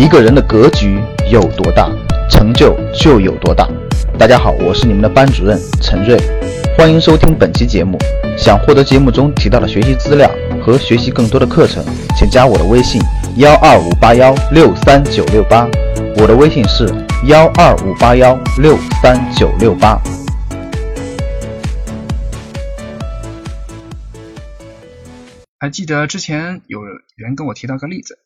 一个人的格局有多大，成就就有多大。大家好，我是你们的班主任陈瑞，欢迎收听本期节目。想获得节目中提到的学习资料和学习更多的课程，请加我的微信幺二五八幺六三九六八。我的微信是幺二五八幺六三九六八。还记得之前有人跟我提到个例子，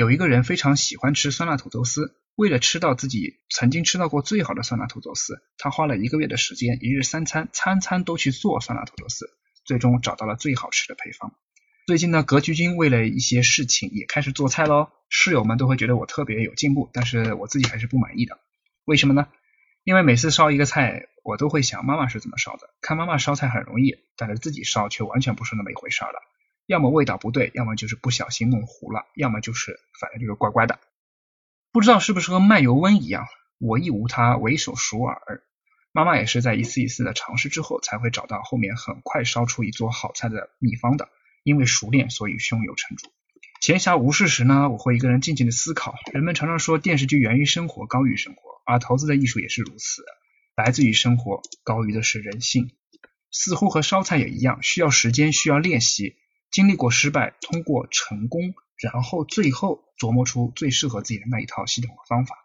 有一个人非常喜欢吃酸辣土豆丝，为了吃到自己曾经吃到过最好的酸辣土豆丝，他花了一个月的时间，一日三餐，餐餐都去做酸辣土豆丝，最终找到了最好吃的配方。最近呢，格局君为了一些事情也开始做菜喽，室友们都会觉得我特别有进步，但是我自己还是不满意的。为什么呢？因为每次烧一个菜，我都会想妈妈是怎么烧的，看妈妈烧菜很容易，但是自己烧却完全不是那么一回事了。要么味道不对，要么就是不小心弄糊了，要么就是反正就是怪怪的。不知道是不是和卖油翁一样，我亦无他，唯手熟耳。妈妈也是在一次一次的尝试之后，才会找到后面很快烧出一桌好菜的秘方的。因为熟练，所以胸有成竹。闲暇无事时呢，我会一个人静静的思考。人们常常说电视剧源于生活，高于生活，而投资的艺术也是如此，来自于生活，高于的是人性。似乎和烧菜也一样，需要时间，需要练习。经历过失败，通过成功，然后最后琢磨出最适合自己的那一套系统和方法。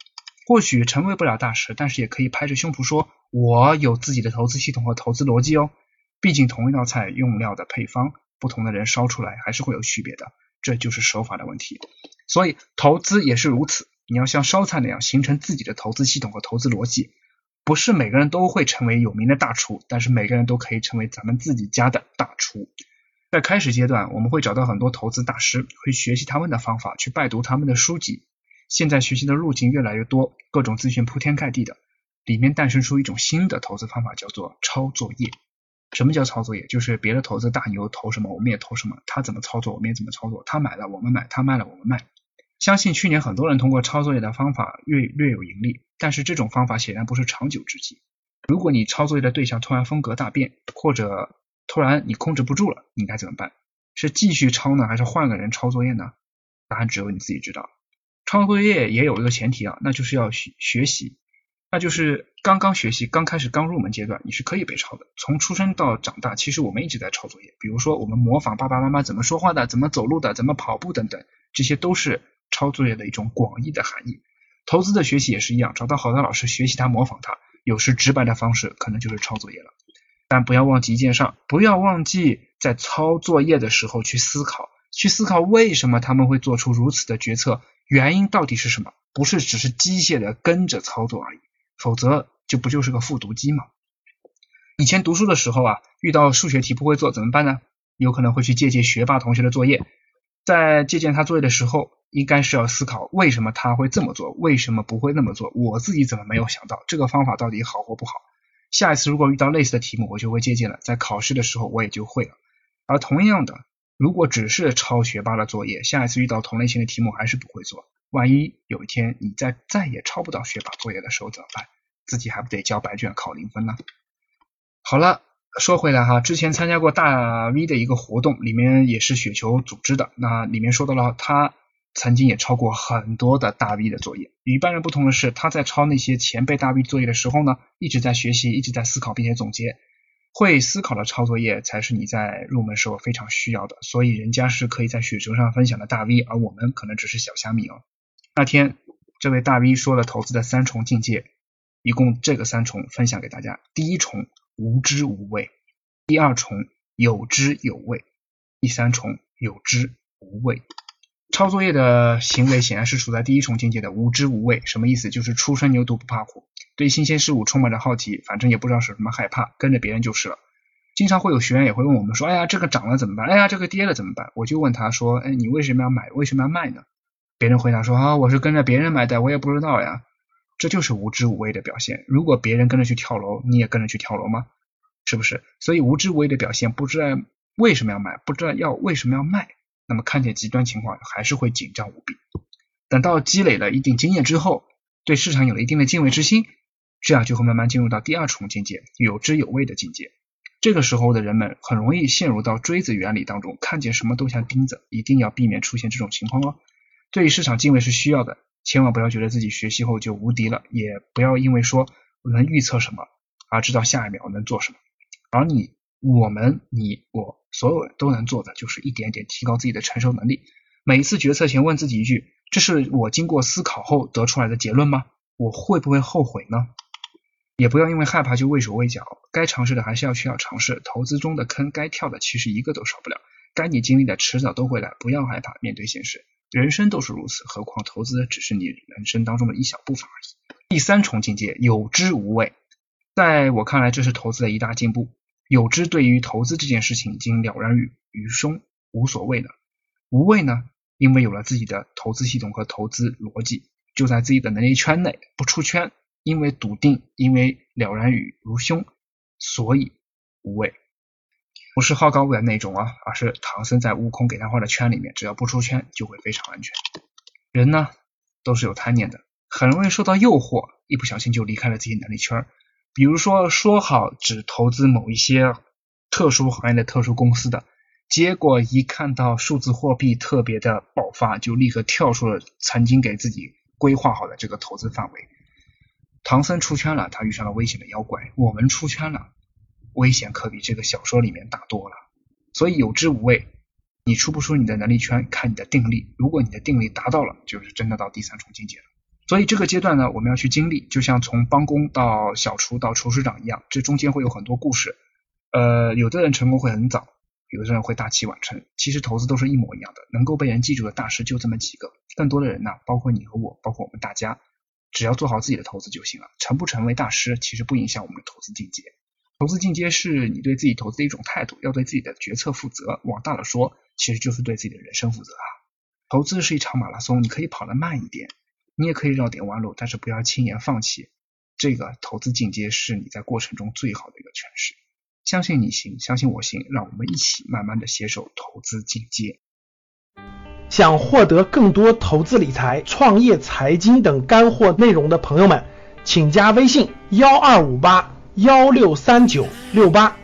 或许成为不了大师，但是也可以拍着胸脯说，我有自己的投资系统和投资逻辑哦。毕竟同一道菜用料的配方，不同的人烧出来还是会有区别的，这就是手法的问题。所以投资也是如此，你要像烧菜那样形成自己的投资系统和投资逻辑。不是每个人都会成为有名的大厨，但是每个人都可以成为咱们自己家的大厨。在开始阶段，我们会找到很多投资大师，会学习他们的方法，去拜读他们的书籍。现在学习的路径越来越多，各种资讯铺天盖地的，里面诞生出一种新的投资方法，叫做抄作业。什么叫抄作业？就是别的投资大牛投什么，我们也投什么；他怎么操作，我们也怎么操作；他买了，我们买；他卖了，我们卖。相信去年很多人通过抄作业的方法略略有盈利，但是这种方法显然不是长久之计。如果你抄作业的对象突然风格大变，或者突然你控制不住了，你该怎么办？是继续抄呢，还是换个人抄作业呢？答案只有你自己知道。抄作业也有一个前提啊，那就是要学学习，那就是刚刚学习、刚开始、刚入门阶段，你是可以被抄的。从出生到长大，其实我们一直在抄作业。比如说，我们模仿爸爸妈妈怎么说话的、怎么走路的、怎么跑步等等，这些都是抄作业的一种广义的含义。投资的学习也是一样，找到好的老师学习他、模仿他，有时直白的方式可能就是抄作业了。但不要忘记一件事，不要忘记在抄作业的时候去思考，去思考为什么他们会做出如此的决策，原因到底是什么？不是只是机械的跟着操作而已，否则就不就是个复读机吗？以前读书的时候啊，遇到数学题不会做怎么办呢？有可能会去借鉴学霸同学的作业，在借鉴他作业的时候，应该是要思考为什么他会这么做，为什么不会那么做？我自己怎么没有想到这个方法到底好或不好？下一次如果遇到类似的题目，我就会借鉴了，在考试的时候我也就会了。而同样的，如果只是抄学霸的作业，下一次遇到同类型的题目还是不会做。万一有一天你再再也抄不到学霸作业的时候怎么办？自己还不得交白卷考零分呢？好了，说回来哈，之前参加过大 V 的一个活动，里面也是雪球组织的，那里面说到了他。曾经也抄过很多的大 V 的作业，与一般人不同的是，他在抄那些前辈大 V 作业的时候呢，一直在学习，一直在思考，并且总结。会思考的抄作业才是你在入门时候非常需要的，所以人家是可以在雪球上分享的大 V，而我们可能只是小虾米哦。那天这位大 V 说了投资的三重境界，一共这个三重分享给大家：第一重无知无畏，第二重有知有畏，第三重有知无畏。抄作业的行为显然是处在第一重境界的无知无畏，什么意思？就是初生牛犊不怕虎，对新鲜事物充满着好奇，反正也不知道是什么害怕，跟着别人就是了。经常会有学员也会问我们说，哎呀，这个涨了怎么办？哎呀，这个跌了怎么办？我就问他说，哎，你为什么要买？为什么要卖呢？别人回答说，啊，我是跟着别人买的，我也不知道呀。这就是无知无畏的表现。如果别人跟着去跳楼，你也跟着去跳楼吗？是不是？所以无知无畏的表现，不知道为什么要买，不知道要为什么要卖。那么看见极端情况还是会紧张无比。等到积累了一定经验之后，对市场有了一定的敬畏之心，这样就会慢慢进入到第二重境界，有知有畏的境界。这个时候的人们很容易陷入到锥子原理当中，看见什么都像钉子，一定要避免出现这种情况哦。对于市场敬畏是需要的，千万不要觉得自己学习后就无敌了，也不要因为说我能预测什么而知道下一秒能做什么。而你、我们、你、我，所有人都能做的就是一点点提高自己的承受能力。每一次决策前问自己一句：这是我经过思考后得出来的结论吗？我会不会后悔呢？也不要因为害怕就畏手畏脚，该尝试的还是要去要尝试。投资中的坑，该跳的其实一个都少不了，该你经历的迟早都会来，不要害怕面对现实。人生都是如此，何况投资只是你人生当中的一小部分而已。第三重境界，有知无畏，在我看来，这是投资的一大进步。有知对于投资这件事情已经了然于于胸，无所谓了。无畏呢，因为有了自己的投资系统和投资逻辑，就在自己的能力圈内，不出圈。因为笃定，因为了然于如胸，所以无畏。不是好高骛远那种啊，而是唐僧在悟空给他画的圈里面，只要不出圈，就会非常安全。人呢，都是有贪念的，很容易受到诱惑，一不小心就离开了自己能力圈。比如说，说好只投资某一些特殊行业的特殊公司的，结果一看到数字货币特别的爆发，就立刻跳出了曾经给自己规划好的这个投资范围。唐僧出圈了，他遇上了危险的妖怪。我们出圈了，危险可比这个小说里面大多了。所以有知无畏，你出不出你的能力圈，看你的定力。如果你的定力达到了，就是真的到第三重境界了。所以这个阶段呢，我们要去经历，就像从帮工到小厨到厨师长一样，这中间会有很多故事。呃，有的人成功会很早，有的人会大器晚成。其实投资都是一模一样的，能够被人记住的大师就这么几个。更多的人呢，包括你和我，包括我们大家。只要做好自己的投资就行了，成不成为大师其实不影响我们的投资进阶。投资进阶是你对自己投资的一种态度，要对自己的决策负责。往大了说，其实就是对自己的人生负责啊。投资是一场马拉松，你可以跑得慢一点，你也可以绕点弯路，但是不要轻言放弃。这个投资进阶是你在过程中最好的一个诠释。相信你行，相信我行，让我们一起慢慢的携手投资进阶。想获得更多投资理财、创业、财经等干货内容的朋友们，请加微信：幺二五八幺六三九六八。